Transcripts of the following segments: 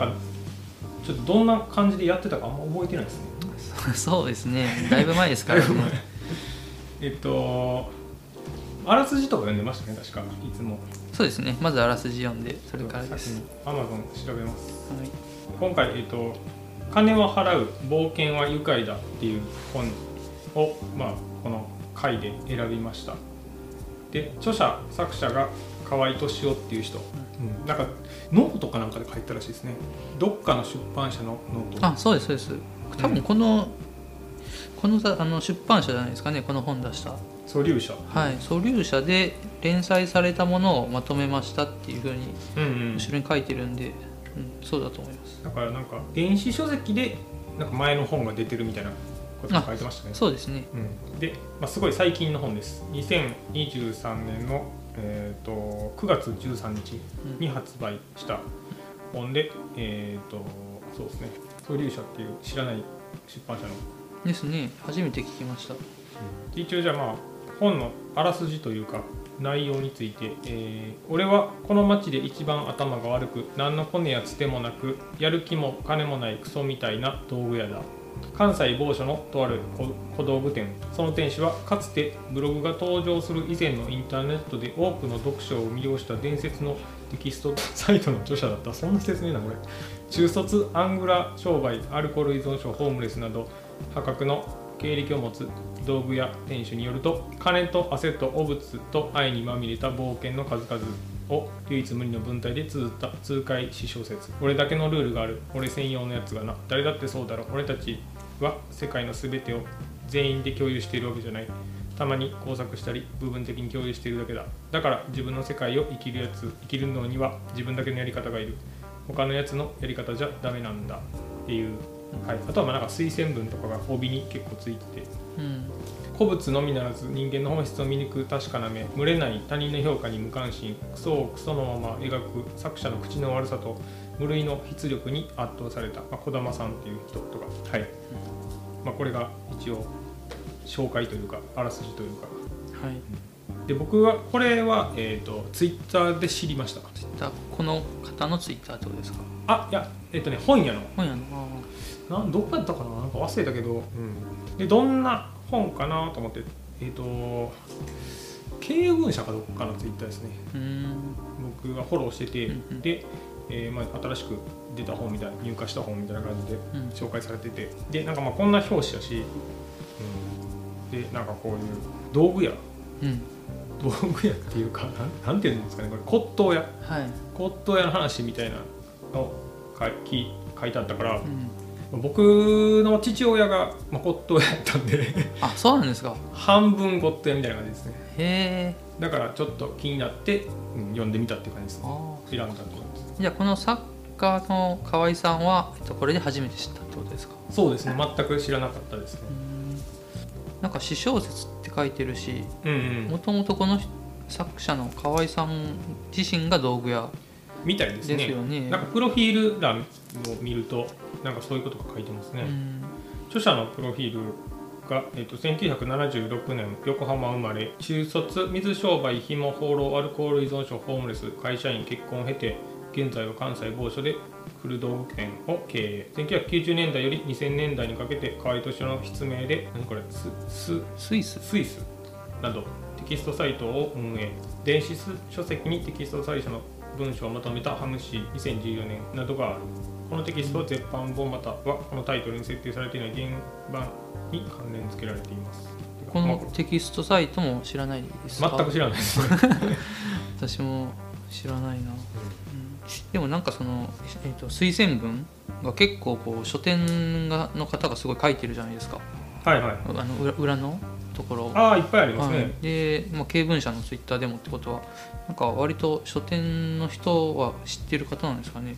かちょっとどんな感じでやってたかあんま覚えてないですね。そうですね。だいぶ前ですからね。えっとあらすじとか読んでましたね確か。いつも。そうですね。まずあらすじ読んでそれからです、アマゾン調べます。はい、今回えっと「金は払う冒険は愉快だ」っていう本をまあこの回で選びました。で著者作者が川井俊夫っていう人、うん、なんかノートかなんかで書いたらしいですね。どっかの出版社の note。あそうですそうです。多分この、このあの出版社じゃないですかねこの本出した。素粒社。はい。素粒社で連載されたものをまとめましたっていうふうに後ろに書いてるんで、うん、そうだと思います。だからなんか電子書籍でなんか前の本が出てるみたいなこと書いてましたね。そうですね。うん、で、まあ、すごい最近の本です。2023年の、えー、と9月13日に発売した本で、えっ、とそうですね素粒社っていう知らない出版社の。ですね。初めて聞きました。一応じゃあまあ本のあらすじというか内容について、えー俺はこの町で一番頭が悪く何のコネやつてもなくやる気も金もないクソみたいな道具屋だ関西某所のとある小道具店その店主はかつてブログが登場する以前のインターネットで多くの読者を魅了した伝説のテキストサイトの著者だったそんな説明なこれ。中卒アングラ商売アルコール依存症ホームレスなど破格の経歴を持つ道具屋店主によると金と汗と汚物と愛にまみれた冒険の数々。を唯一無二の文体で綴った痛快詩小説。俺だけのルールがある。俺専用のやつがな。誰だってそうだろ。俺たちは世界の全てを全員で共有しているわけじゃない。たまに工作したり部分的に共有しているだけだ。だから自分の世界を生きるやつ生きるのには自分だけのやり方がいる。他のやつのやり方じゃダメなんだ。っていう、はい、あとはまあなんか推薦文とかが帯に結構ついてて。うん。古物のみならず人間の本質を見抜く確かな目群れない他人の評価に無関心クソをクソのまま描く作者の口の悪さと無類の筆力に圧倒された、まあ、児玉さんっていう人とか。はい、まあ、これが一応紹介というかあらすじというか。はい。で僕はこれは、えー、とツイッターで知りましたツイッターこの方のツイッターってことですか？あいやえっ、とね本屋の。本屋の。あなんどこやったかな？なんか忘れたけど、でどんな本かなと思ってえっ、と経営文社かどっかのツイッターですね。僕がフォローしてて、うんうん。で、えーまあ、新しく出た本みたいな入荷した本みたいな感じでうん。紹介されててでなんかまあこんな表紙だし、うん、でなんかこういう道具屋。うん。道具屋っていうかなんなんていうんですかねこれ骨董屋。はい、骨董屋の話みたいなのを書い書いてあったからうん、僕の父親が、まあ、骨董屋やったんであそうなんですか。半分骨董屋みたいな感じですね。へえ。だからちょっと気になって、うん、読んでみたっていう感じですね。あ選んだって感じです。じゃあこの作家の河合さんは、えっと、これで初めて知ったってことですか？そうですね。全く知らなかったですね。なんか詩小説って書いてるしもともとこの作者の河合さん自身が道具屋みたいですね。ですよね。なんかプロフィール欄を見るとなんかそういうことが書いてますね、うん。著者のプロフィールが、えっと1976年横浜生まれ中卒水商売紐放浪アルコール依存症ホームレス会社員結婚を経て現在は関西某所で古道具店を経営。1990年代より2000年代にかけて河合敏夫の筆名で何これスススイス。スイスなどテキストサイトを運営電子書籍にテキスト最初の文章をまとめたハムシー2014年などがある。このテキストは絶版本またはこのタイトルに設定されていない原版に関連付けられています。こまのテキストサイトも知らないです全く知らないです。ね、私も知らないな、うん。でもなんかその、えー、と推薦文が結構こう書店がの方がすごい書いてるじゃないですかはいはい。あの裏裏のところ。ああいっぱいありますね、はい、で、まあ、経文社のツイッターでもってことはなんか割と書店の人は知ってる方なんですかね、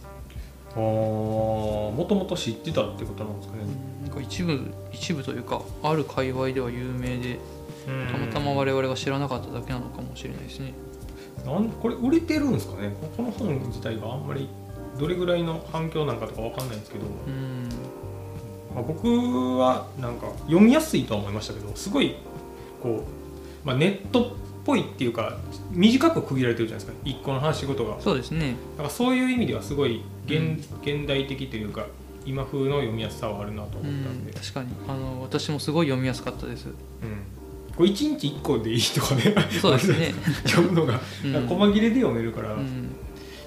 ああもともと知ってたってことなんですかね。うんなんか一部一部というかある界隈では有名でうん。たまたま我々が知らなかっただけなのかもしれないですね。なんこれ売れてるんですかね。この本自体があんまりどれぐらいの反響なんかとかわかんないんですけど、うんまあ、僕はなんか読みやすいとは思いましたけどすごいこう、まあ、ネットぽいっていうか短く区切られてるじゃないですか。一個の話し事が。そうですね。だからそういう意味ではすごい現,、現代的というか今風の読みやすさはあるなと思うったんで、ん確かに。あの私もすごい読みやすかったです。うん。これ1日1個でいいとかね。そうですね。読むのが、うん。細切れで読めるから、うん、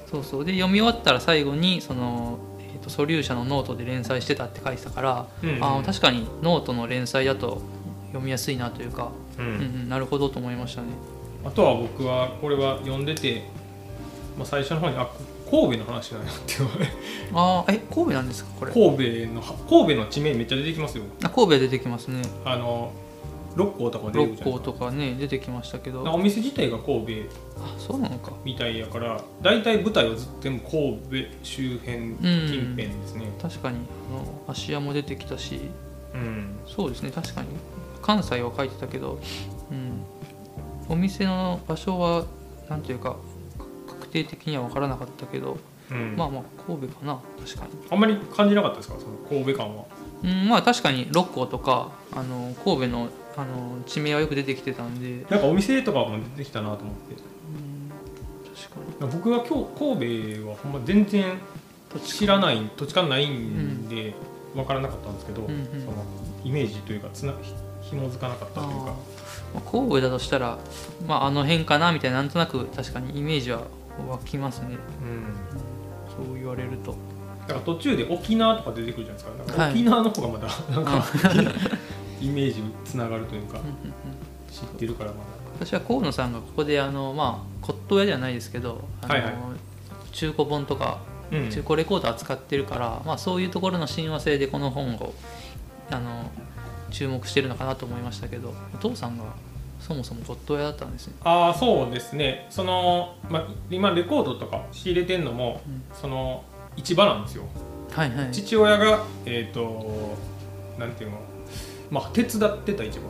そうそう。で読み終わったら最後にその、えー、と素粒社のノートで連載してたって書いてたから、うんうん。あー確かにノートの連載だと読みやすいなというか、うん。うんうん、なるほどと思いましたね。あとは僕はこれは読んでて、まあ、最初の方にあ神戸の話なんやっていう。のがねああえ神戸なんですかこれ？神戸の神戸の地名めっちゃ出てきますよ。あ神戸出てきますね。あの六甲とか出て六甲とかね出てきましたけど。お店自体が神戸そうなのか。みたいやから大体舞台はずっと全部神戸周辺近辺ですね。確かに。あの芦屋も出てきたし。うん。そうですね確かに。関西は書いてたけど、うん、お店の場所はなんていうか確定的には分からなかったけど、うん。まあまあ神戸かな確かに、あんまり感じなかったですか？その神戸感は。うん、まあ確かに六甲とかあの神戸のあの地名はよく出てきてたんで、なんかお店とかも出てきたなと思って。うん、確かに。僕は今日神戸はほんま全然知らない土地勘ないんで分からなかったんですけど、うんうん。そのイメージというかつなひ紐づかなかったというか。まあ神戸だとしたら、まあ、あの辺かなみたいななんとなく確かにイメージは湧きますね。うん。そう言われると。だから途中で沖縄とか出てくるじゃないですか。沖縄の方がまだなんか、あ イメージつながるというか知ってるからま私は河野さんがここであの、まあ、骨董屋ではないですけどあの、はいはい。中古本とかだ、うん。中古レコード扱ってるから、まあ、そういうところの親和性でこの本をあの注目してるのかなと思いましたけどお父さんがそもそも骨董屋だったんですね。ああそうですね。その、まあ、今レコードとか仕入れてんのも、うん。その市場なんですよ。はいはい。父親がえっ、となんていうのまあ手伝ってた市場。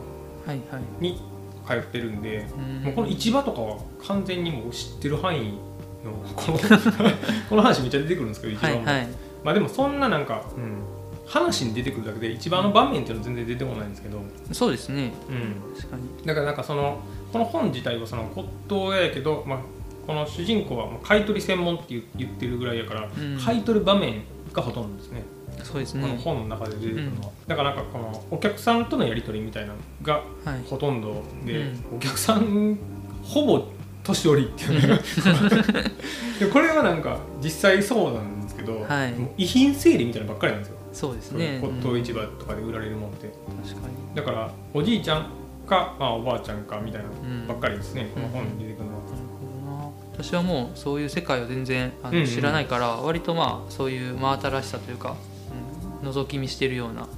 はいはい。に通ってるんで、うん。もうこの市場とかは完全にもう知ってる範囲のこの この話めっちゃ出てくるんですけど市場も、はい。はいまあでもそんななんか、話に出てくるだけで一番の場面っていうのは全然出てこないんですけど、そうですね。うん、確かに。だからなんかそのこの本自体はその骨董屋やけど、まあ、この主人公は買い取り専門って言言ってるぐらいやから、ん。買い取る場面がほとんどですね、そうですこのね本の中で出てくるのは、だからなんかこのお客さんとのやり取りみたいなのがはい。ほとんどで、うお客さんほぼ年寄りっていうのが でこれはなんか実際そうなんですけど、はい。遺品整理みたいなのばっかりなんですよ、そうですね。骨董うん。市場とかで売られるもんって。確かに。だからおじいちゃんか、まあ、おばあちゃんかみたいなばっかりですね、この本に出てくるのは。私はもうそういう世界を全然あのうんうん。知らないから、割とまあそういう真新しさというか、うん、覗き見してるような、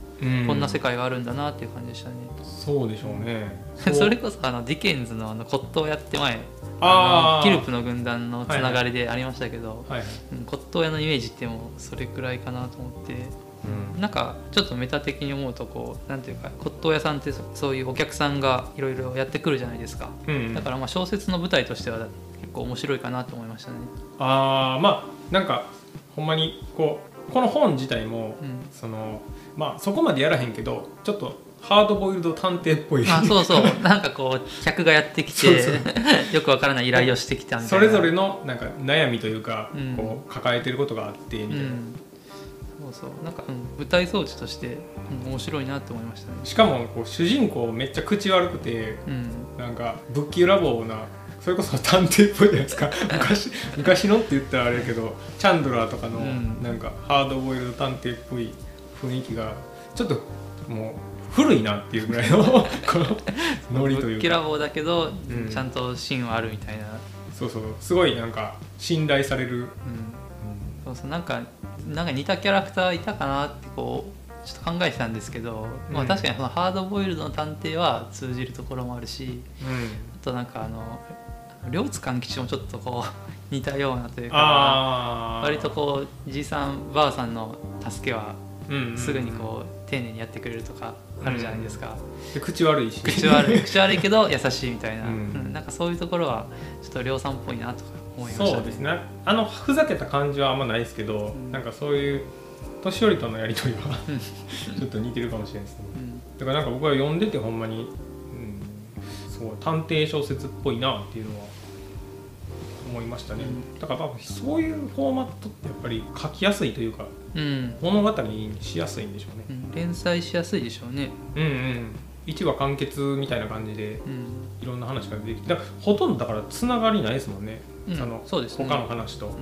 こんな世界があるんだなっていう感じでしたね、そうでしょうね。それこそあのディケンズのあの骨董屋って前あー。あのキルプの軍団のつながりでありましたけど、はいはい、うん骨董屋のイメージってもうそれくらいかなと思って。うん。なんかちょっとメタ的に思うとこうなんていうか骨董屋さんってそそういうお客さんがいろいろやってくるじゃないですか。うんだからまあ小説の舞台としては結構面白いかなと思いましたね。ああまあなんかほんまにこうこの本自体も、うん。そのまあそこまでやらへんけどちょっとハードボイルド探偵っぽい。あそうそう。なんかこう客がやってきてよくわからない依頼をしてきたみたいな。それぞれのなんか悩みというか、うん。こう抱えてることがあってみたいな、うん。そうそう。なんか、うん、舞台装置として、うん面白いなって思いましたね。しかもこう主人公めっちゃ口悪くてうん。なんかぶっきらぼうなそれこそ探偵っぽいじゃないですか。昔昔のって言ったらあれやけどチャンドラーとかのうん。なんかハードボイルド探偵っぽい雰囲気がちょっともう古いなっていうぐらいの このノリというか。ぼうだけど、うん。ちゃんと芯はあるみたいな、そうそうすごいなんか信頼される、うん、そうそう。なんかなんか似たキャラクターいたかなってこうちょっと考えてたんですけど、まあ、うん確かにそのハードボイルドの探偵は通じるところもあるしうん。あとなんかあの両津勘吉もちょっとこう似たようなというか割とこうじいさんばあさんの助けはうんうんすぐにこう丁寧にやってくれるとかあるじゃないですか、で口悪いし。口悪い。口悪いけど優しいみたいな、ううん。んなんかそういうところはちょっと亮さんっぽいなとか思いましたそうですね。あのふざけた感じはあんまないですけど、ん。なんかそういう年寄りとのやり取りはうん。ちょっと似てるかもしれないですね。うん。だからなんか僕は読んでてほんまに、うん、すごい探偵小説っぽいなっていうのは思いましたね、うん。だから多分そういうフォーマットってやっぱり書きやすいというかうん、物語にしやすいんでしょうね。うん、連載しやすいでしょうね。うんうん。1話完結みたいな感じでうん、いろんな話が出てきてほとんどだからつながりないですもんね、うん。そのそうですね。他の話と。うん。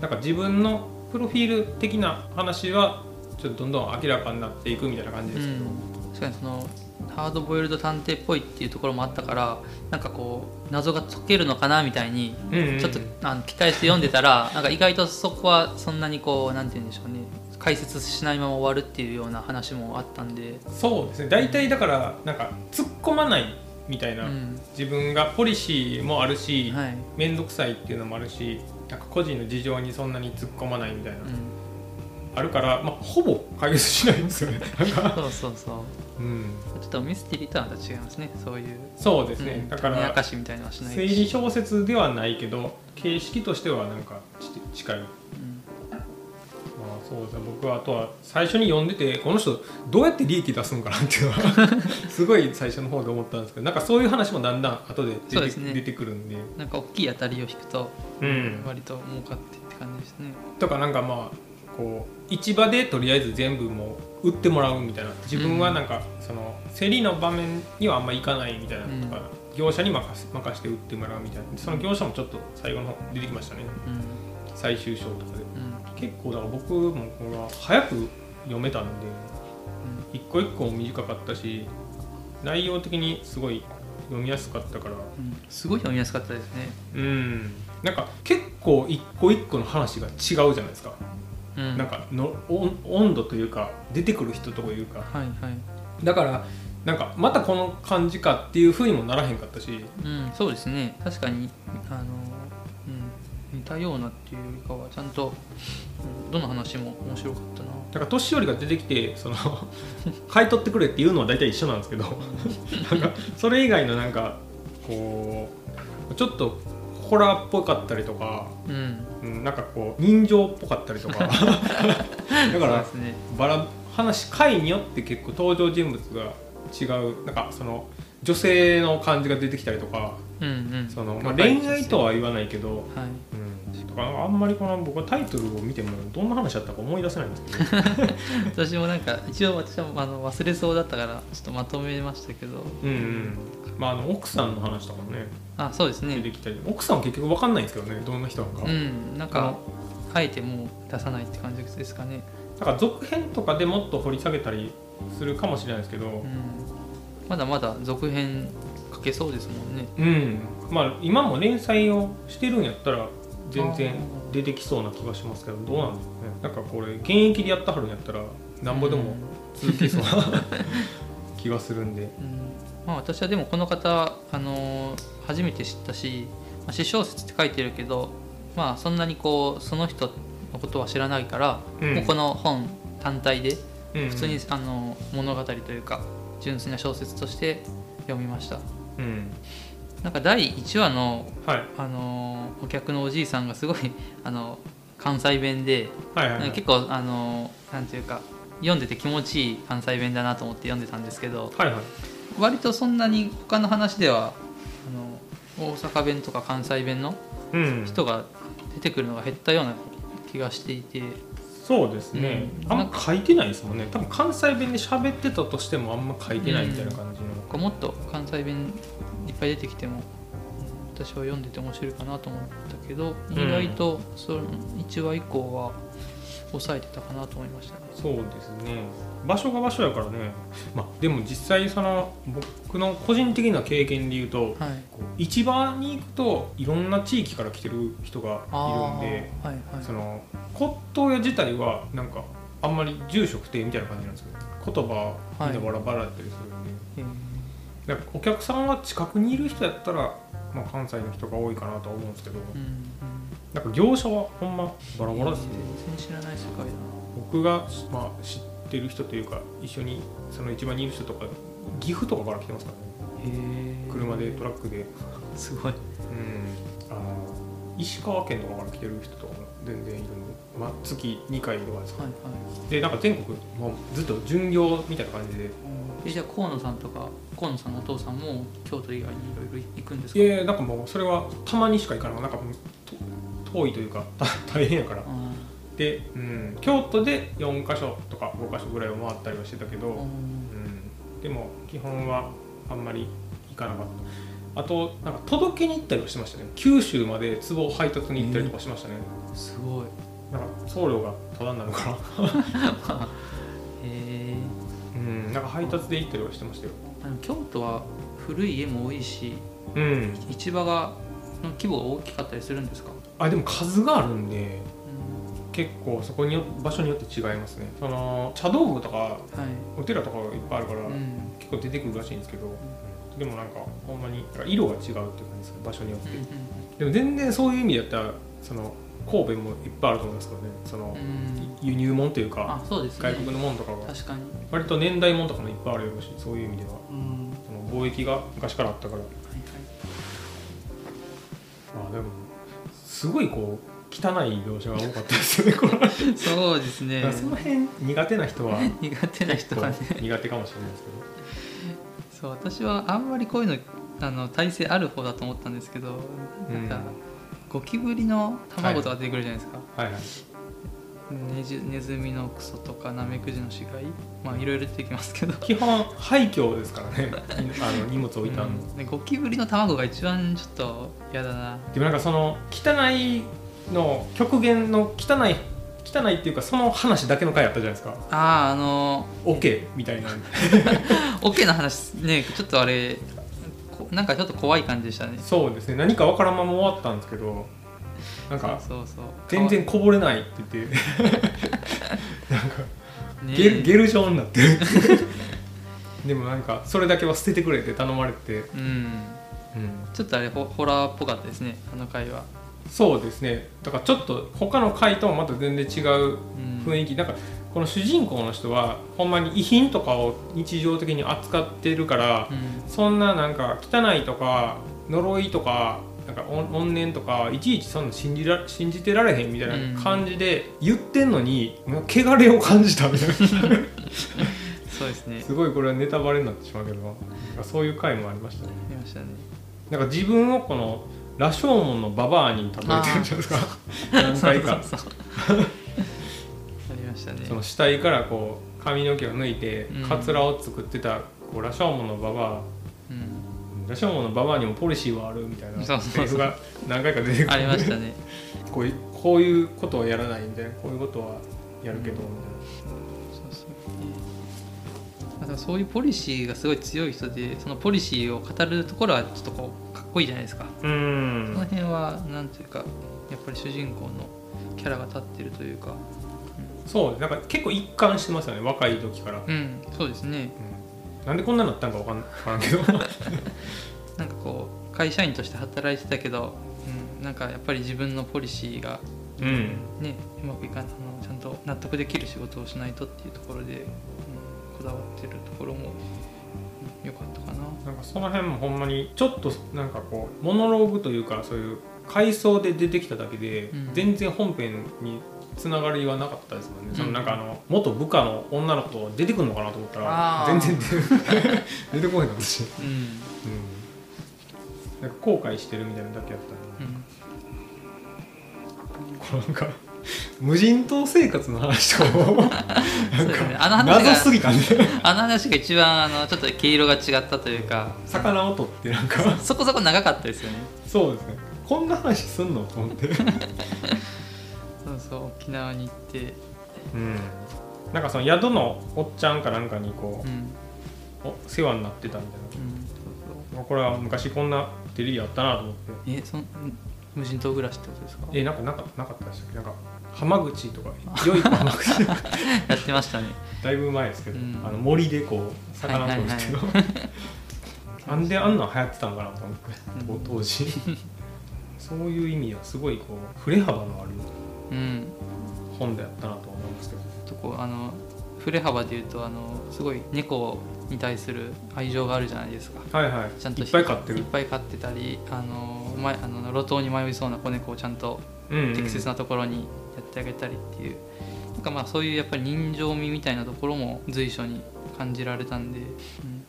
なんか自分のプロフィール的な話はちょっとどんどん明らかになっていくみたいな感じですけど、確かにそのハードボイルド探偵っぽいっていうところもあったからなんかこう謎が解けるのかなみたいにちょっとあの期待して読んでたらなんか意外とそこはそんなにこうなんて言うんでしょうね解説しないまま終わるっていうような話もあったんで、そうですね。大体だからなんか突っ込まないみたいな、うん。自分がポリシーもあるしはい。面倒、くさいっていうのもあるしなんか個人の事情にそんなに突っ込まないみたいな、うん、あるから、まあ、ほぼ解決しないんですよね。なんか、そうそうそう。うん、ちょっとミステリーとはまた違いますね。そういう。そうですね、うん。だから種明かしみたいなのはしない推理小説ではないけど形式としてはなんかち近い。まうん。あそうですね。僕はあとは最初に読んでてこの人どうやって利益出すのかなっていうのは すごい最初の方で思ったんですけどなんかそういう話もだんだん後で出てね。出てくるんで、なんか大きい当たりを引くとうん、割と儲かってって感じですね、とかなんかまあこう市場でとりあえず全部もう売ってもらうみたいな。自分はなんかその競りの場面にはあんま行かないみたいな。とか、業者に任せ任せて売ってもらうみたいな。その業者もちょっと最後の方出てきましたね。うん。最終章とかで。うん。結構だから僕もこれは早く読めたんで一個一個も短かったし内容的にすごい読みやすかったから。うん。すごい読みやすかったですね。うん。なんか結構一個一個の話が違うじゃないですか、うん。なんかの温温度というか出てくる人というか。はいはい。だからなんかまたこの感じかっていうふうにもならへんかったし。うん、そうですね。確かにあの、うん、似たようなっていうよりかはちゃんと、うんどの話も面白かったな。だから年寄りが出てきてその 買い取ってくれっていうのは大体一緒なんですけど。なんかそれ以外のなんかこうちょっとホラーっぽかったりとか、うん。うん、なんかこう人情っぽかったりとか。だからね。バラ話回によって結構登場人物が違う。なんかその女性の感じが出てきたりとか。うんうん。その、恋愛とは言わないけど、はい。うん、とかあんまりこの僕はタイトルを見てもどんな話だったか思い出せないんですけど。私もなんか一応私はあの忘れそうだったからちょっとまとめましたけど。うんうん。まああの奥さんの話とかもね。あそうですね。出てきたり。奥さんは結局分かんないんですけどねどんな人なのか、うんなんかあえてもう出さないって感じですかね。だから続編とかでもっと掘り下げたりするかもしれないですけど。うん。まだまだ続編書けそうですもんね。うん、まあ今も連載をしてるんやったら全然出てきそうな気がしますけどどうなんですかね。なんかこれ現役でやったはるんやったらなんぼでも続きそうな気がするんで。うん。まあ、私はでもこの方、あのー初めて知ったし、まあ、詩小説って書いてるけど、まあ、そんなにこうその人のことは知らないから、うん。もうこの本単体でうん。普通に、あの物語というか純粋な小説として読みました。うんなんか第1話の、はい。あのーお客のおじいさんがすごい あの関西弁で、はいはいはい。結構あのーなんていうか読んでて気持ちいい関西弁だなと思って読んでたんですけどはいはい。割とそんなに他の話ではあの大阪弁とか関西弁のうん。人が出てくるのが減ったような気がしていて、そうですね、うん。あんま書いてないですもんね。多分関西弁で喋ってたとしてもあんま書いてないみたいな感じの、こうもっと関西弁いっぱい出てきてもうん私は読んでて面白いかなと思ったけど、うん。意外とその1話以降は抑えてたかなと思いましたね。そうですね。場所が場所やからね。まあでも実際その僕の個人的な経験で言うと、はい、市場に行くといろんな地域から来てる人がいるんではいはい。その骨董屋自体はなんかあんまり住所不定みたいな感じなんですよね言葉みんなバラバラだったりする。んで、お客さんが近くにいる人やったら、まあ、関西の人が多いかなとは思うんですけど、うんうん。なんか業者はほんまバラバラですね、全然知らない世界だ僕が、まあ、知ってる人というか一緒にその市場にいる人とか岐阜とかから来てますからね。なへえ車でトラックで、うん、すごい。あの石川県とかから来てる人とかも全然いるんで、まあ、月2回とかですか？はいはい。でなんか全国もうずっと巡業みたいな感じで。えじゃあ河野さんとか河野さんのお父さんも京都以外にいろいろ行くんですか？いやなんかもうそれはたまにしか行かない。なんか遠いというかた 大変やから。あで、うん、京都で4か所とか5か所ぐらいを回ったりはしてたけど、ーうん、でも基本はあんまり行かなかった。あとなんか届けに行ったりはしてましたね。九州まで壺を配達に行ったりとかしましたね、すごい送料がタダになるから。へえうんなんか配達で行ったりはしてましたよ。京都は古い家も多いしうん。市場がの規模が大きかったりするんですか、あでも数があるんでう結構そこによ場所によって違いますね。その茶道具とかん、はい、お寺とかがいっぱいあるから、うん、結構出てくるらしいんですけど、でもなんかほんまに色が違うっていう感じですね場所によって、でも全然そういう意味だったらその神戸もいっぱいあると思うんですけどね。そのうん。輸入物というかあそうですね。外国のものとかが確かに、割と年代物とかもいっぱいあるしそういう意味では。うん。その貿易が昔からあったから。はいまあでもすごいこう汚い描写が多かったですよねそうですね。その辺苦手な人は 苦手な人はね。苦手かもしれないですけど。そう私はあんまりこういうのあの体勢ある方だと思ったんですけどなんか、ゴキブリの卵とか出てくるじゃないですか、はい。はいネジネズミのクソとかナメクジの死骸？まあいろいろ出てきますけど。基本廃墟ですからね。あの荷物置いたの、うん。でゴキブリの卵が一番ちょっと嫌だな。でもなんかその汚いの極限の汚い汚いっていうかその話だけの回あったじゃないですか。あああのオケみたいな。オッケーの話ねちょっとあれこなんかちょっと怖い感じでしたね。そうですね。何かわからんまま終わったんですけどなんかそうそうそう。全然こぼれないって言って。なんかねゲルゲル状になってる。でもなんかそれだけは捨ててくれって頼まれて、うん。うん、ちょっとあれホホラーっぽかったですねあの回は、そうですね。だからちょっと他の回とはまた全然違ううん、雰囲気。なんかこの主人公の人はほんまに遺品とかを日常的に扱ってるからうん。そんななんか汚いとか呪いとかなんか怨怨念とかいちいちそんな信じら信じてられへんみたいな感じで言ってんのに、汚れを感じたみたいな。そうですね。すごいこれはネタバレになってしまうけどそういう回もありましたね。見ましたね。なんか自分をこの羅生門のババアに例えてるじゃないですか。何回か。そうそうそうしたね。その死体からこう髪の毛を抜いてうん。カツラを作ってたこう羅生門のババア。うん、羅生門のババアにもポリシーはあるみたいなセリフが何回か出てくる。ありましたね。こういうこういうことはやらないみたいなこういうことはやるけどみたいそうそう。だからそういうポリシーがすごい強い人でそのポリシーを語るところはちょっとこうかっこいいじゃないですか、なうそのん辺はなんていうかやっぱり主人公のキャラが立ってるというかそうなんか結構一貫してますよね若い時から、うんそうですね。うん。なんでこんなになったんかわかんわからんけど。なんかこう会社員として働いてたけど、うん、なんかやっぱり自分のポリシーがうん。ねうまくいかんあのちゃんと納得できる仕事をしないとっていうところで、うん、こだわってるところもうん良かったかな。なんかその辺もほんまにちょっとなんかこうモノローグというかそういう回想で出てきただけで、うん。全然本編につながりはなかったですもんね、うん。そのなんかあの元部下の女の子出てくるのかなと思ったら全然出出てこないんだ私、うん。うん、なんか後悔してるみたいなだけやったのに。うん。このなんか無人島生活の話とかも なんかあの話が謎すぎたね。あの話が一番あのちょっと毛色が違ったというか。魚を取ってなんか。そこそこ長かったですよね。そうですね。こんな話すんの？と思ってそう沖縄に行って。うん。なんかその宿のおっちゃんかなんかにこうん。う、お世話になってたみたいうんなこれは昔こんなテレビあったなと思って。えそ無人島暮らしってことですか？えなんかなかなかったでしたっけなんか浜口とか良い子浜口。やってましたね。だいぶ前ですけど、うん。あの森でこう魚取るっていうの、なんであんなん流行ってたのかなと思って、うん。当時。そういう意味はすごいこう振れ幅のあるうん本でやったなと思うんですけど。とこうあの振れ幅でいうとあのすごい猫に対する愛情があるじゃないですか。はいはい。ちゃんといっぱい飼ってる。いっぱい飼ってたりあの前あの路頭に迷いそうな子猫をちゃんとうんうん。適切なところにやってあげたりっていう、なんかまあそういうやっぱり人情味みたいなところも随所に感じられたんで、うん、や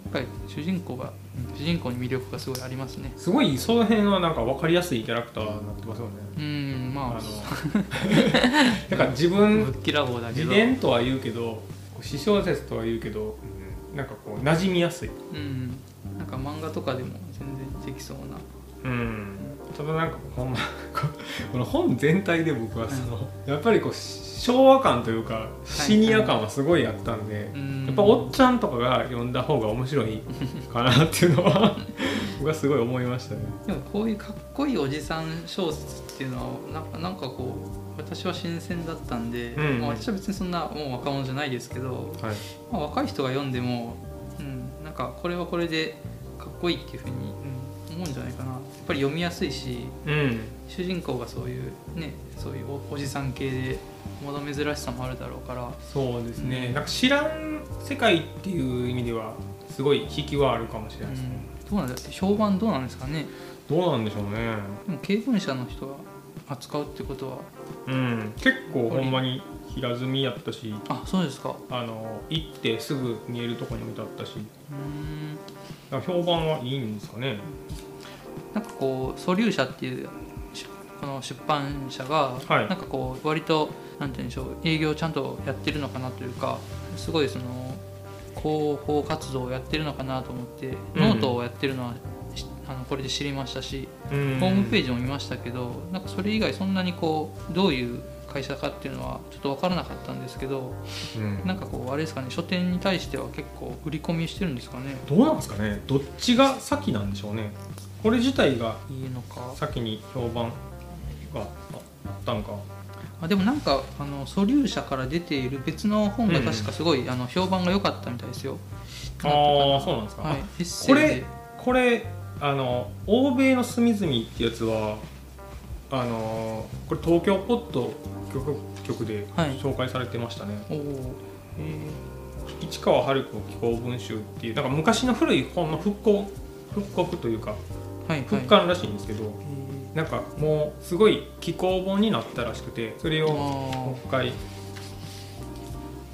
っぱり主人公がうん主人公に魅力がすごいありますね。すごいその辺はなんか分かりやすいキャラクターになってますよね。うんまあ。あの なんか自ぶ分っきらぼうだけ自ど伝とは言うけど私小説とは言うけど、うんなんかこう馴染みやすい。うん。なんか漫画とかでも全然できそうな。うんただなんかほんまここの本全体で僕はその、やっぱりこう昭和感というかシニア感はすごいあったんで、うん。やっぱおっちゃんとかが読んだ方が面白いかなっていうのは 僕はすごい思いましたね。でもこういうかっこいいおじさん小説っていうのはなんかなんかこう私は新鮮だったんで、うん。まあ、私は別にそんなもう若者じゃないですけど、はい、まあ、若い人が読んでも、うん、なんかこれはこれでかっこいいっていうふうに、うん、思うんじゃないかな。やっぱり読みやすいしうん。主人公がそういうねそういうおおじさん系でまだ珍しさもあるだろうから。そうですね、うん。なんか知らん世界っていう意味ではすごい引きはあるかもしれないですね、うん、どうなんだ評判どうなんですかね。どうなんでしょうね。でも経文社の人が扱うってことは。うん。結構ほんまに平積みやったし。あそうですか。うあの行ってすぐ見えるとこに置いてあったし。ーん。評判はいいんですかねなんかこう素粒社っていうしこの出版社が、はい。なんかこう割となんて言うんでしょう営業ちゃんとやってるのかなというかすごいその広報活動をやってるのかなと思って、うん。ノートをやってるのはしあのこれで知りましたし、うん。ホームページも見ましたけどなんかそれ以外そんなにこうどういう会社かっていうのはちょっと分からなかったんですけどうん。なんかこうあれですかね書店に対しては結構売り込みしてるんですかね。どうなんですかね。どっちが先なんでしょうね。これ自体がいいのか。先に評判がああったんか。あでもなんかあの素粒社から出ている別の本が確かすごい、あの評判が良かったみたいですよ。ああそうなんですか、はい、これこれあの欧米の隅々ってやつはあのこれ東京ポッド局局ではい。紹介されてましたね、おおえ市川春子紀行文集っていうなんか昔の古い本の復興復刻というかー、はいはい。復刊らしいんですけど、えなんかもうすごい紀行本になったらしくてそれー、をあもう一回。ー。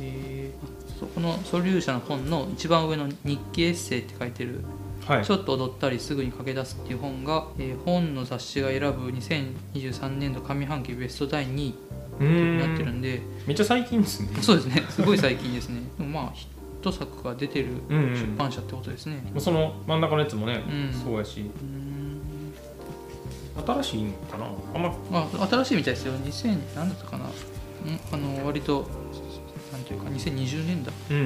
えー、そこの素粒社の本の一番上の日記エッセイって書いてるはい。ちょっと踊ったりすぐに駆け出すっていう本が、えー本の雑誌が選ぶ2023年度上半期ベスト第2位。うになってるんで。めっちゃ最近ですね。そうですね。すごい最近ですね。でもまあヒット作が出てるうんうん。出版社ってことですね、その真ん中のやつもね、うん。そうやし。新しいんかな？あんま。あ新しいみたいですよ。2000何だったかな？うん？あの割となんていうか2020年だうんうん。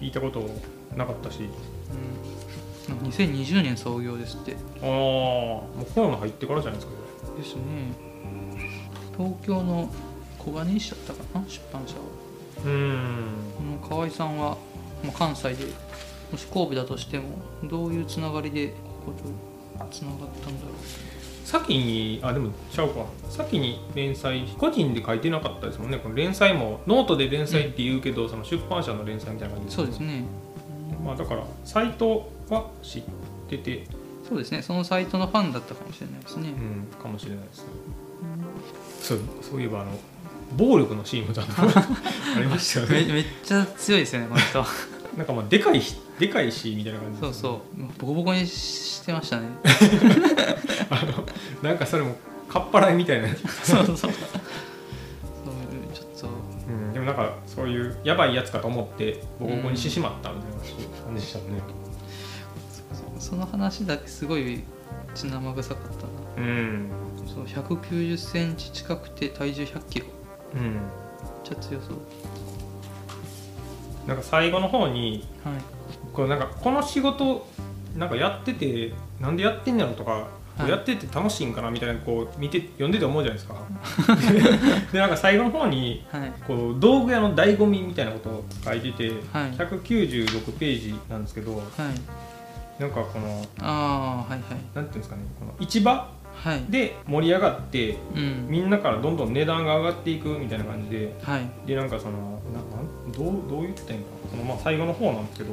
聞いたことなかったし。うん。2020年創業ですって。ああもうコロナ入ってからじゃないですかですね東京の小金井市だったかな？出版社は。うん。この河合さんは、まあ、関西でもし神戸だとしてもどういうつながりでこことつながったんだろ先にあでもちゃうか。先に連載個人で書いてなかったですもんね。この連載もノートで連載って言うけど、その出版社の連載みたいな感うじそうですね。まあだからサイトは知ってて。そうですね。そのサイトのファンだったかもしれないですね。うんかもしれないですねそうそういえばあの暴力のシーンもちゃんと ありましたよね。めめっちゃ強いですよねこの人。なんかまあでかいしでかいしみたいな感じそうそうボコボコにしてましたね。あのなんかそれもかっぱらいみたいな、そうそう。そうちょっと。うん、でもなんかそういうやばいやつかと思ってボコボコにしてしまったみたいな感じでしたね。その話だけすごい血生臭かったな。うんそう190センチ近くて体重100キロ。めっうんちゃ強そう。なんか最後の方にはい。こうなんかこの仕事なんかやっててなんでやってんやろとか、はい。やってて楽しいんかなみたいなこう見て読んでて思うじゃないですか。でなんか最後の方にはい。こう道具屋の醍醐味みたいなことを書いてて、はい。196ページなんですけどはい。なんかこのああはいはい。なんていうんですかねこの市場はい。で盛り上がってうん。みんなからどんどん値段が上がっていくみたいな感じで。はい。でなんかそのななんどうどう言ってんかそのまあ最後の方なんですけど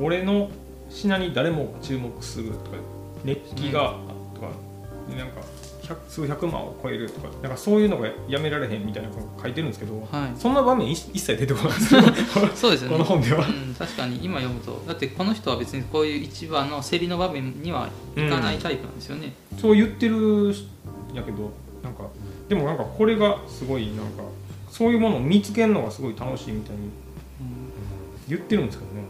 俺の品に誰もが注目するとか熱気がとか。でなんか百数百万を超えるとかなんかそういうのがやめられへんみたいなこと書いてるんですけど、はい。そんな場面一一切出てこないんですよ。そうですよね。この本では。うん、確かに今読むと。だってこの人は別にこういう一話の競りの場面にはいかないタイプなんですよね、そう言ってるんやけどなんかでもなんかこれがすごいなんかそういうものを見つけるのがすごい楽しいみたいに言ってるんですけどね。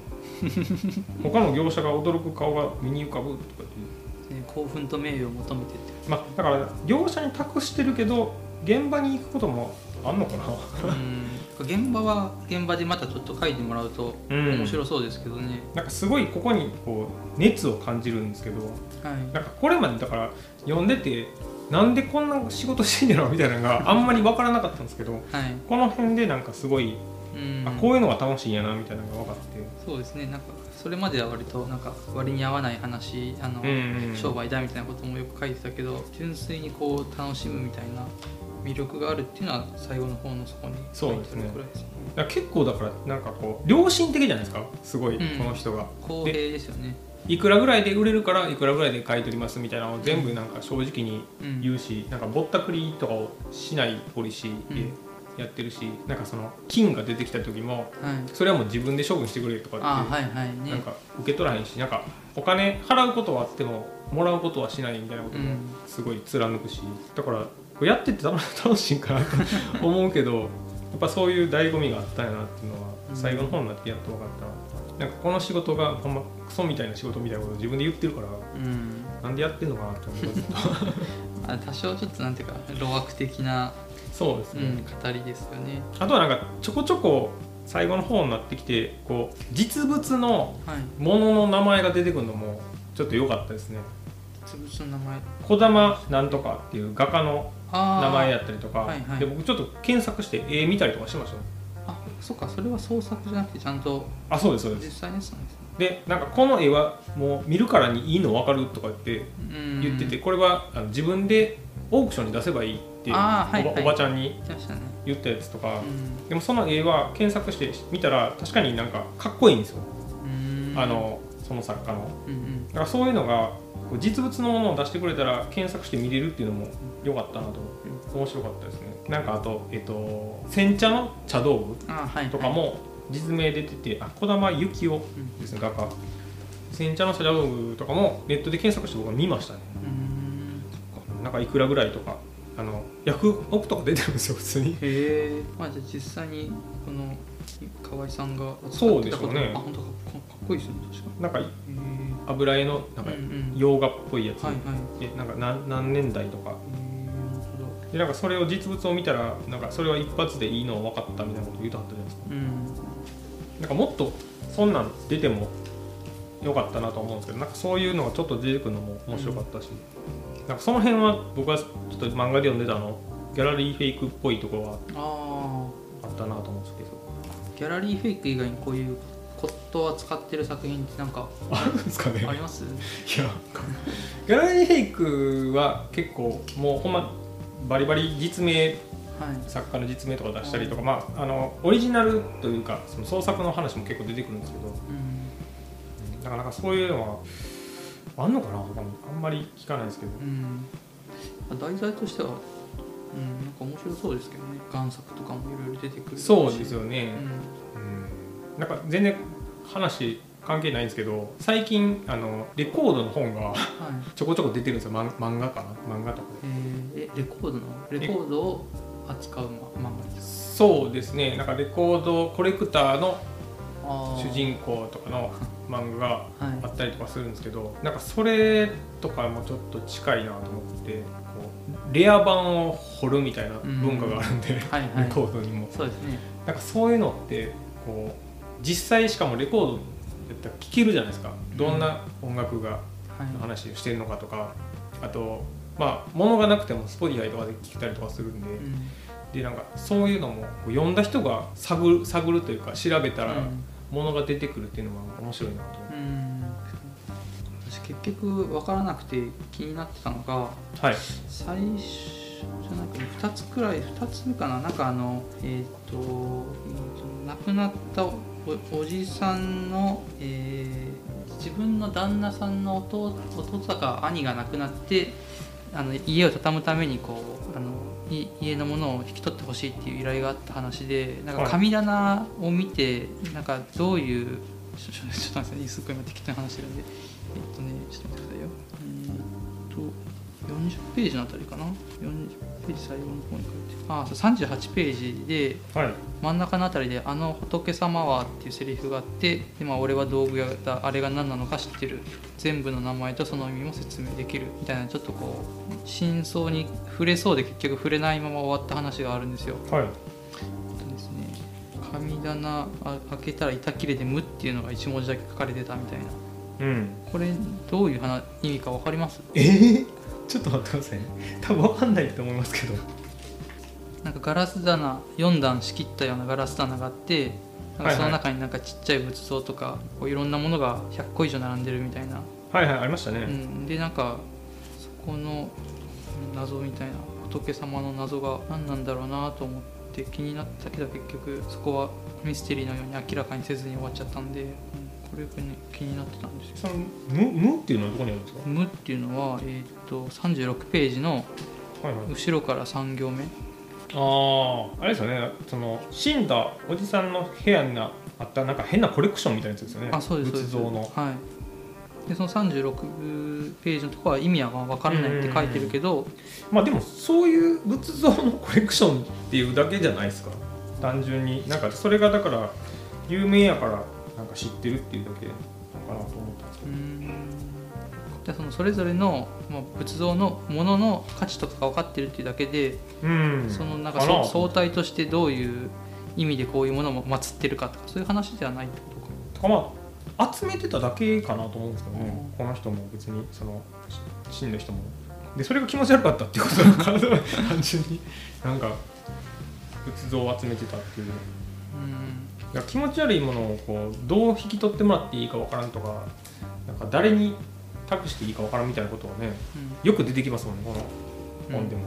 他の業者が驚く顔が身に浮かぶとかってね興奮と名誉を求めてってまあだから業者に託してるけど現場に行くこともあんのかな？うん。現場は現場でまたちょっと書いてもらうとうん。面白そうですけどね、なんかすごいここにこう熱を感じるんですけどはい。なんかこれまでだから読んでてなんでこんな仕事してんやろ？みたいなのがあんまり分からなかったんですけどはい。この辺でなんかすごい、うん。あこういうのが楽しいんやなみたいなのが分かって。そうですね。なんかそれまでは割となんか割に合わない話あの、うんうん商売だみたいなこともよく書いてたけど純粋にこう楽しむみたいな魅力があるっていうのは最後の方のそこに書いてるくらいですね。だから結構だからなんかこう良心的じゃないですか？すごい、うん。この人が。公平ですよね。いくらぐらいで売れるからいくらぐらいで買い取りますみたいなのを全部なんか正直にうん言うし、なんかぼったくりとかをしないポリシーでやってるし、なんかその金が出てきた時もはい。それはもう自分で処分してくれとかあって、はいはいね。なんか受け取らへんしなんかお金払うことはあってももらうことはしないみたいなこともうん。すごい貫くし、だからやってて楽 楽しいんかなと思うけどやっぱそういう醍醐味があったんやなっていうのはうん。最後の方になってやっと分かったな。なんかこの仕事がほんまクソみたいな仕事みたいなことを自分で言ってるからうん。なんでやってんのかなって思う 多少ちょっとなんていうか老悪的な、そうですね、うん、語りですよね。あとはなんかちょこちょこ最後の方になってきてこう実物のはい。ものの名前が出てくるのもちょっと良かったですね。実物の名前。児玉なんとかっていう画家の名前やったりとか、はいはい。で僕ちょっと検索して絵見たりとかしてましたねあそっかそれは創作じゃなくてちゃんとあそうですそう実です。際のやつなんですね。でなんかこの絵はもう見るからにいいの分かるとかってうん。言ってて、これはあの自分でオークションに出せばいいっていうおば,、はいはい。おばちゃんに言ったやつとか、うん。でもその絵は検索して見たら確かになんかかっこいいんですよ、うん。あのその作家の。うんうん。だからそういうのが実物のものを出してくれたら検索して見れるっていうのも良かったなと面白かったですね。なんかあとえっ、と煎茶の茶道具とかも実名出てて、あ児玉幸雄ですね画家。煎茶の茶道具とかもネットで検索して僕は見ましたね。うん。なんかいくらぐらいとかあの約億とか出てるんですよ普通に。へえまあじゃあ実際にこの河合さんがそうでしょうねあ本当かっこいいですね確かなんか油絵のなんか洋画っぽいやつ、はいはい。でなんか何何年代とか。でなんかそれを実物を見たらなんかそれは一発でいいの分かったみたいなこと言うとはったじゃないですか。うん。なんかもっとそんなん出てもよかったなと思うんですけどなんかそういうのがちょっと出てくるのも面白かったし、なんかその辺は僕はちょっと漫画で読んでたあの。ギャラリーフェイクっぽいところがああったなと思うんですけど。あギャラリーフェイク以外にこういうコットを扱ってる作品ってなんかあるんですかね。あります？いやギャラリーフェイクは結構もうほんまバリバリ実名はい。作家の実名とか出したりとか、まあ、あのオリジナルというかその創作の話も結構出てくるんですけど。うん。なかなかそういうのはあんのかな？他にあんまり聞かないですけど。うん。題材としてはうんなんか面白そうですけどね。贋作とかもいろいろ出てくるし。そうですよね。う、ん。うん。なんか全然話関係ないんですけど最近あのレコードの本がはい。ちょこちょこ出てるんですよ。漫漫画かな？漫画とかで。えーえレコードの？レコードを扱うま漫画ですそうですね。なんかレコードコレクターの主人公とかの漫画がはい。あったりとかするんですけどなんかそれとかもちょっと近いなと思ってこうレア版を掘るみたいな文化があるんで、はいはい。レコードにも。そうですね。なんかそういうのってこう実際しかもレコードやったら聴けるじゃないですか。どんな音楽がはい。の話をしてるのかとか。あとまあ物がなくても Spotify とかで聴けたりとかするんで、うん。でなんかそういうのも読んだ人が探る探るというか調べたらうん物が出てくるっていうのも面白いなと思っ私結局分からなくて気になってたのがはい。最初じゃなくて2つくらい2つかな。なんかあのえっ、ーと亡くなったおおじさんの、えー自分の旦那さんの弟弟か兄が亡くなってあの家を畳むためにこうあのい家のものを引き取ってほしいっていう依頼があった話でなんかはい。神棚を見てなんかどういうちょちょっと待ってくださいねすっごい今適当に話してるんでえっとねちょっと待ってくださいよ。うーんと40ページのあたりかな？40ページ最後の方に書いて。あそう38ページではい。真ん中のあたりで「あの仏様は」っていうセリフがあってで、まあ、俺は道具屋だあれが何なのか知ってる。全部の名前とその意味も説明できるみたいなちょっとこう真相に触れそうで結局触れないまま終わった話があるんですよ。はい。神棚あ開けたら板切れで「無」っていうのが1文字だけ書かれてたみたいなうんこれどういう話意味か分かりますえー、ちょっと待ってくださいね。多分わかんないと思いますけど。なんかガラス棚4段仕切ったようなガラス棚があってなんかその中になんかちっちゃい仏像とかこういろんなものが100個以上並んでるみたいな、はいはいありましたね、うん、でなんかそこの謎みたいな仏様の謎が何なんだろうなと思って気になったけど結局そこはミステリーのように明らかにせずに終わっちゃったんで、うんこれがね気になってたんですよ。その無無っていうのはどこにあるんですか？無っていうのは、えー、と36ページのはいはい。後ろから3行目。あああれですよね。その死んだおじさんの部屋にあったなんか変なコレクションみたいなやつですよね。あそうですそうです。仏像の。はい。でその36ページのところは意味は分からないって書いてるけど。まあでもそういう仏像のコレクションっていうだけじゃないですか。単純に。なんかそれがだから有名やからなんか知ってるっていうだけなのかなと思ったんですけど。うーんでそのそれぞれの、まあ、仏像のものの価値とかが分かってるっていうだけで、うん。そのなんか相対としてどういう意味でこういうものを祀ってるかとかそういう話ではないってことか。とかまあ集めてただけかなと思うんですけどね、うん。この人も別にそのし死んだ人も。でそれが気持ち悪かったっていうことなのかな 単純に。なんか仏像を集めてたっていう。うん。いや気持ち悪いものをこうどう引き取ってもらっていいかわからんとかなんか誰に託していいかわからんみたいなことをねうん。よく出てきますもんねこの本でも、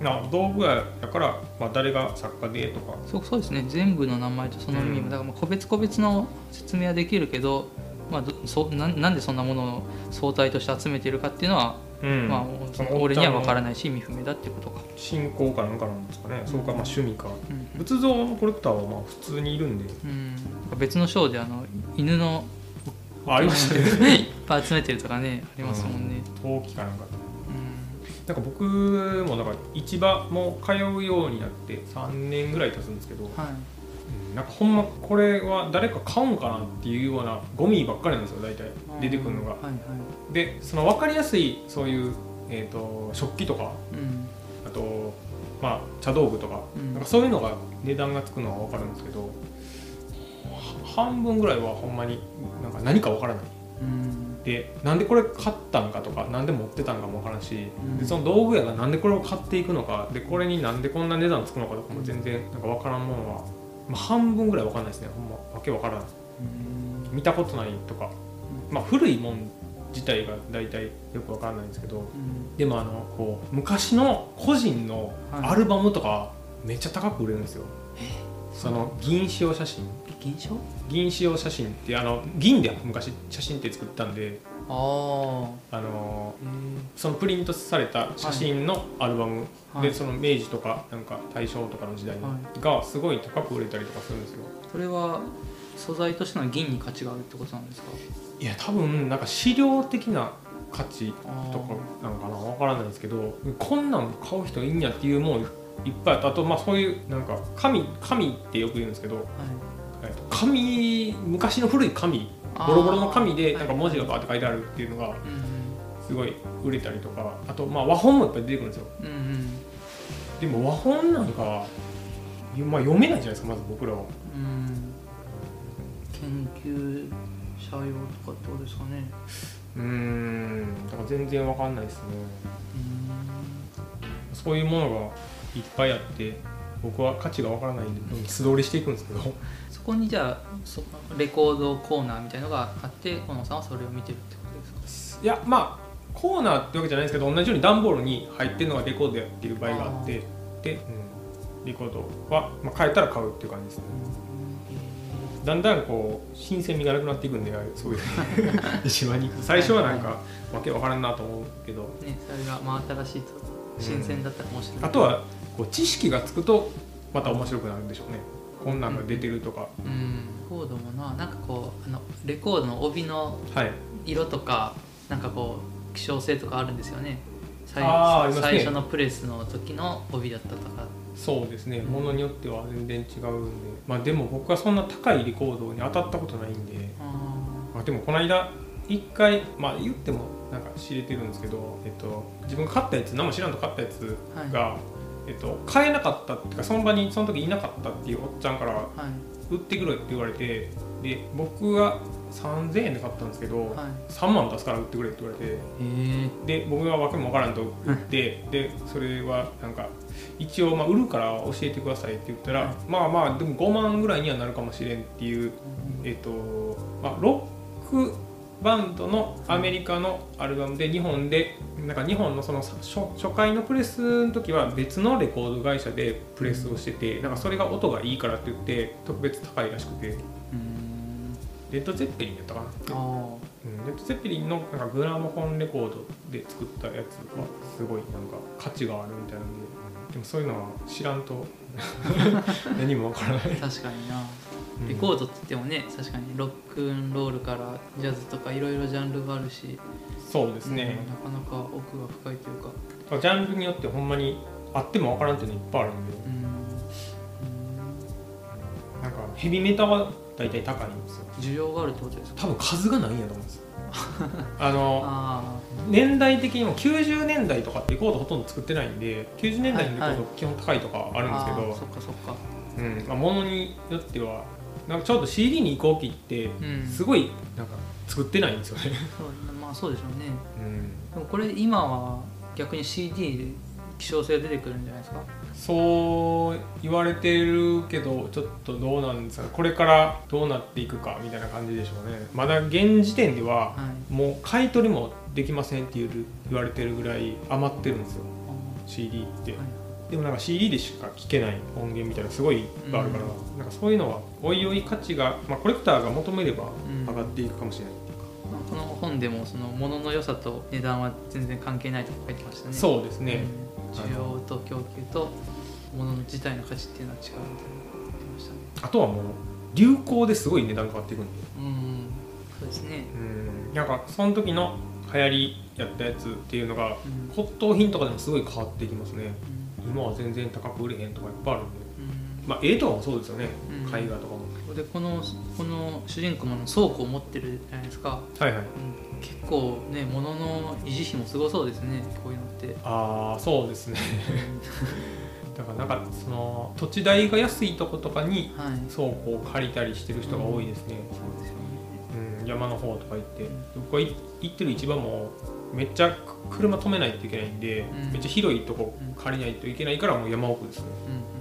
な道具屋やから、まあ、誰が作家でとか。そうそうですね。全部の名前とその意味うん。もだからまあ個別個別の説明はできるけど、まあ、どそななんでそんなものを相対として集めているかっていうのは、うん。まあその俺には分からいないし意味不明だってことか、信仰かなんかなんですかね、そうかまあ趣味か。うん。仏像のコレクターはまあ普通にいるんで。うん、別の章であの犬のあありましたね。いっぱい集めてるとかねありますもんね、陶器かなんかうん。なんか僕もなんか市場も通うようになって3年ぐらい経つんですけど、はい。うんなんかほんまこれは誰か買うんかなっていうようなゴミばっかりなんですよ大体。出てくるのが。はいはい。でその分かりやすいそういう、えー、と食器とかうん。あと、まあ、茶道具とか,、うん。なんかそういうのが値段がつくのは分かるんですけどは半分ぐらいはほんまになんか何か分からない。うん。でなんでこれ買ったんかとかなんで持ってたんかも分からんし、ん。でその道具屋がなんでこれを買っていくのかでこれになんでこんな値段つくのかとかも全然なんか分からんものは、まあ、半分ぐらい分かんないですね。ほんまわけ分からん。うん。見たことないとか、まあ、古いもん自体が大体よく分からないんですけどうん。でもあのこう昔の個人のはい。アルバムとかめっちゃ高く売れるんですよ、その銀使用写真銀賞？銀使用写真ってあの銀で昔写真って作ったんであああのそのプリントされた写真のアルバム、はい。でその明治とかなんか大正とかの時代はがすごい高く売れたりとかするんですよ。それは素材としての銀に価値があるってことなんですか？いや多分なんか資料的な価値とかなのかなわからないですけどこんなん買う人いいんやっていうもんいっぱいあった。あとまあそういうなんか紙紙ってよく言うんですけどはい。えっと紙昔の古い紙ボロボロの紙でなんか文字がバーって書いてあるっていうのがうんすごい売れたりとかあとまあ和本もいっぱい出てくるんですよ。うんうんでも和本なんか、まあ、読めないじゃないですかまず僕らは。うん。研究者用とかってことですかね。うーん。だから全然わかんないですね。そういうものがいっぱいあって僕は価値がわからないんで素通りしていくんですけど。そこにじゃあそレコードコーナーみたいのがあって小野さんはそれを見てるってことですか？いやまあコーナーってわけじゃないですけど同じように段ボールに入ってるのがレコードやっていう場合があってで、うん、レコードは、まあ、買えたら買うっていう感じですね。だんだんこう新鮮味がなくなっていくんでそういう。島に。行くと最初はなんかわけわからんなと思うけど。ねそれが真新しいと新鮮だったら面白い、あとはこう知識がつくとまた面白くなるんでしょうね。こんなんが出てるとか、うん。レコードもななんかこうあのレコードの帯のはい。色とかなんかこう希少性とかあるんですよね。最ね。最初のプレスの時の帯だったとか。そうですね。うん。ものによっては全然違うんで。まあでも僕はそんな高いレコードに当たったことないんで、あまあ、でもこの間一回まあ言ってもなんか知れてるんですけど、えっと、自分が買ったやつ何も知らんと買ったやつが、えっと、買えなかったっていうかその場にその時いなかったっていうおっちゃんから売ってくれって言われてで僕が3000円で買ったんですけど、はい。3万出すから売ってくれって言われてで僕が訳も分からんと売って、でそれはなんか一応まあ売るから教えてくださいって言ったら、はい。まあまあでも5万ぐらいにはなるかもしれんっていうえっとまあ、ロックバンドのアメリカのアルバムで日本でなんか日本のその初初回のプレスの時は別のレコード会社でプレスをしててなんかそれが音がいいからって言って特別高いらしくて。うん。レッド・ゼッペリンやったかな、レッド・ゼッペリンのなんかグラモフォンレコードで作ったやつはすごいなんか価値があるみたいなんででもそういうのは知らんと 何もわからない。あ確かにな。うんレコードって言ってもね確かにロックンロールからジャズとかいろいろジャンルがあるし。そうですね、うんなかなか奥が深いというか。ジャンルによってほんまにあってもわからんっていうのいっぱいあるんで。うん。なんかヘビメタは大体高いんですよ。需要があるってことですか？多分数がないんやと思うんですよ。あのあ年代的にも90年代とかってレコードほとんど作ってないんで90年代のレコーはいはド基本高いとかああるんですけど、あーそっかそっか。うん。まあ、ものによってはなんかちょうど CD に移行期ってうん。すごいなんか作ってないんですよね、そうまあそうでしょうね。うん、でもこれ今は逆に CD で希少性が出てくるんじゃないですか？そう言われてるけどちょっとどうなんですかね。これからどうなっていくかみたいな感じでしょうね。まだ現時点でははい。もう買い取りもできませんっていう言われてるぐらい余ってるんですよ。CD って、はいでもなんか CD でしか聴けない音源みたいなのすごいいっぱいあるから、なんかそういうのはおいおい価値が、まあ、コレクターが求めればうん上がっていくかもしれないっていうか、まあこの本でもその物の良さと値段は全然関係ないと書いてましたね。そうですね、うん需要と供給と物の自体の価値っていうのは違うみたいなましたね。あとはもう流行ですごい値段変わっていくんで。うんそうですね。うん。なんかその時の流行りやったやつっていうのがうん。骨董品とかでもすごい変わっていきますね。うん今は全然高く売れへんとかいっぱいあるんで。うん。まあ絵とかもそうですよね、うん。絵画とかも。でこのこの主人公も倉庫を持ってるじゃないですか、はいはい。うん。結構ね物の維持費もすごそうですねこういうのって、ああそうですね。だからなんかその土地代が安いとことかにはい。倉庫を借りたりしてる人が多いですね、そうですよね。うん、山の方とか行って。僕がい行ってる市場もめっちゃ車止めないといけないんで、うん。めっちゃ広いとこ借りないといけないからもう山奥ですね。うんうん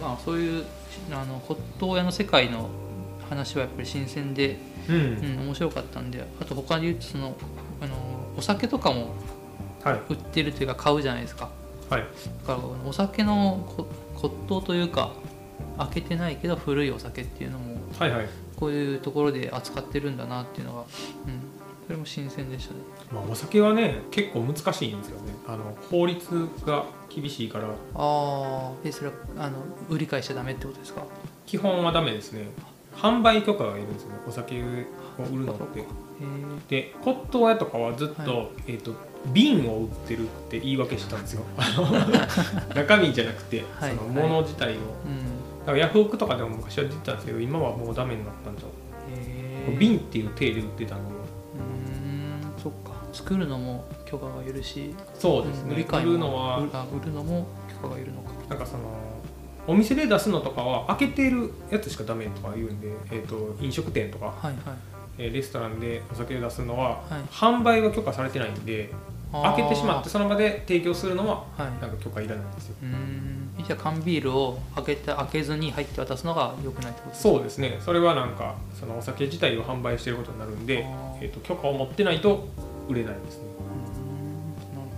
まあそういうあの骨董屋の世界の話はやっぱり新鮮で、うん、うん、面白かったんであと他で言うとそのあのお酒とかもはい。売ってるというか買うじゃないですか。はい。だからお酒のこ骨董というか開けてないけど古いお酒っていうのもはいはい。こういうところで扱ってるんだなっていうのが、うん、それも新鮮でしたね。まあ、お酒はね結構難しいんですよね。あの法律が厳しいから。ああえそれはあの売り買いしちゃダメってことですか？基本はダメですね。販売許可がいるんですよね。お酒を売るのって。へで骨董屋とかはずっと,、はえー、と瓶を売ってるって言い訳してたんですよ。中身じゃなくて、はい。その物自体を、えうん。だからヤフオクとかでも昔は出てたんですけど今はもうダメになったんじゃへえ瓶っていう体で売ってたんで作るのも許可がいるしそうですね、売り買い売るのは売るのも許可がいるのか。なんかそのお店で出すのとかは開けてるやつしかダメとか言うんで、えー、と飲食店とか、はいはい。えーレストランでお酒を出すのは、はい。販売は許可されてないんで開けてしまってあその場で提供するのはーはい。なんか許可いらないんですよ。うーん。じゃあ缶ビールを開けて開けずに入って渡すのが良くないってことですか？そうですね。それはなんかそのお酒自体を販売してることになるんで、えー、と許可を持ってないと売れないんですね、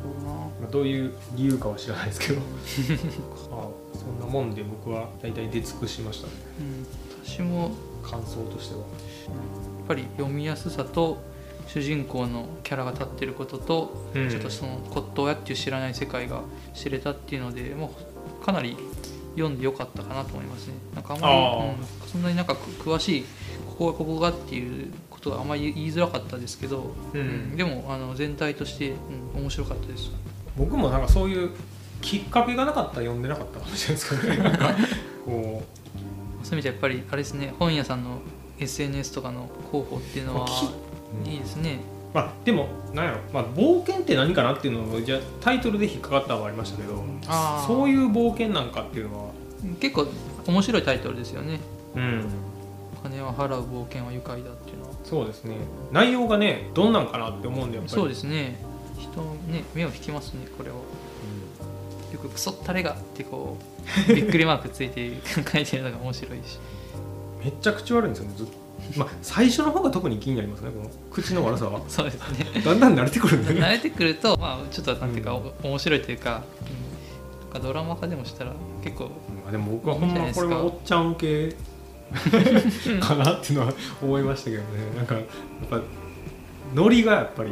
どな。まあ、どういう理由かは知らないですけど。あーそんな本で僕は大体出尽くしましたね。うん、私も感想としてはやっぱり読みやすさと主人公のキャラが立ってることと、うん。ちょっとその骨董屋っていう知らない世界が知れたっていうのでもうかなり読んでよかったかなと思いますね。なんかあんまりうん、そんなになんかく詳しいここがここがっていうことはあんまり言いづらかったですけど、うん。でもあの全体として、うん、面白かったです。僕もなんかそういうきっかけがなかったら読んでなかったかもしれないですけどね。なんかこそういう意味でやっぱりあれですね本屋さんの SNS とかの広報っていうのはう、いいですね。まあでもなんやろ、まあ、冒険って何かなっていうのをじゃあタイトルで引っかかったのはありましたけどそういう冒険なんかっていうのは。結構面白いタイトルですよね。うん。金は払う冒険は愉快だってそうですね。内容がねどんなんかなって思うんでやっぱり。そうですね。人のね目を引きますねこれはよくクソったれがってこう びっくりマークついて書いてるのが面白いし。めっちゃ口悪いんですよねずっと。まあ最初の方が特に気になりますねこの口の悪さは。そうですね。だんだん慣れてくるんでね。慣れてくるとまあちょっとなんていうか、お面白いというか,、うん、かドラマ化でもしたら結構まあでも僕はほんまこれはおっちゃん受けかなっていうのは思いましたけどね。なんかやっぱノリがやっぱり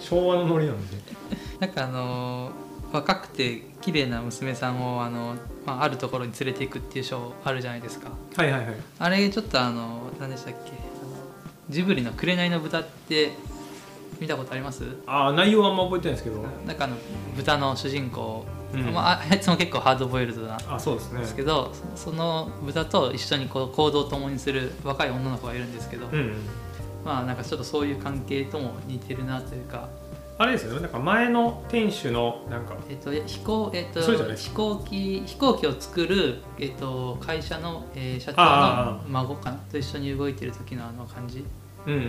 昭和のノリなんで。なんかあのー若くて綺麗な娘さんをあの、まあ、あるところに連れていくっていうショーあるじゃないですか。はいはいはい。あれちょっとあの何でしたっけ？ジブリの「紅の豚」って見たことあります？ああ内容はあんま覚えてないですけど。なんかあの豚の主人公、うんまあ、あいつも結構ハードボイルドなんあそうですね。ですけど、そその豚と一緒にこう行動を共にする若い女の子がいるんですけど、うんまあなんかちょっとそういう関係とも似てるなというか、あれですよね。なんか前の店主のなんかえっと飛行えっと飛行機飛行機を作るえっと会社の、えー社長あの孫かな？と一緒に動いてる時のあの感じ、うんううん。ん、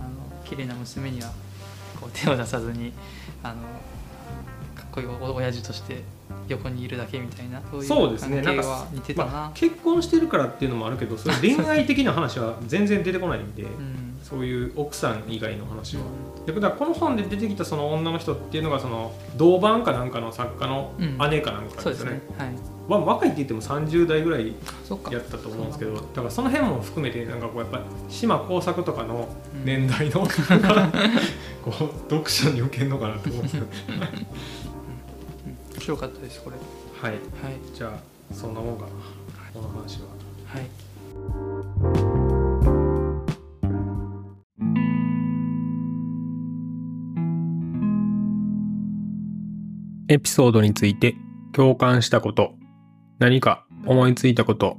あの綺麗な娘にはこう手を出さずにあのかっこいいお親父として横にいるだけみたいなそういうそうですね。関係なんかは似てたな、まあ、結婚してるからっていうのもあるけどそれ恋愛的な話は全然出てこないんで、うん。そういう奥さん以外の話は。でだからこの本で出てきたその女の人っていうのがその銅板かなんかの作家のうん姉かなんかですよね。ね。はい。まあ、若いって言っても30代ぐらいやったと思うんですけどだからその辺も含めてなんかこうやっぱり島耕作とかのうん。年代の、こう読者に受けるのかなと思うんですけど面白かったですこれ。はい。はい。じゃあそんなもんかな。この話は。はい。エピソードについて共感したこと、何か思いついたこと、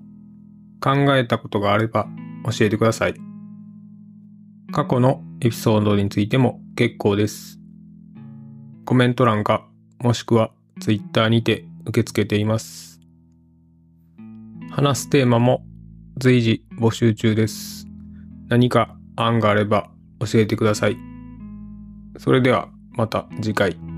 考えたことがあれば教えてください。過去のエピソードについても結構です。コメント欄かもしくは Twitter にて受け付けています。話すテーマも随時募集中です。何か案があれば教えてください。それではまた次回。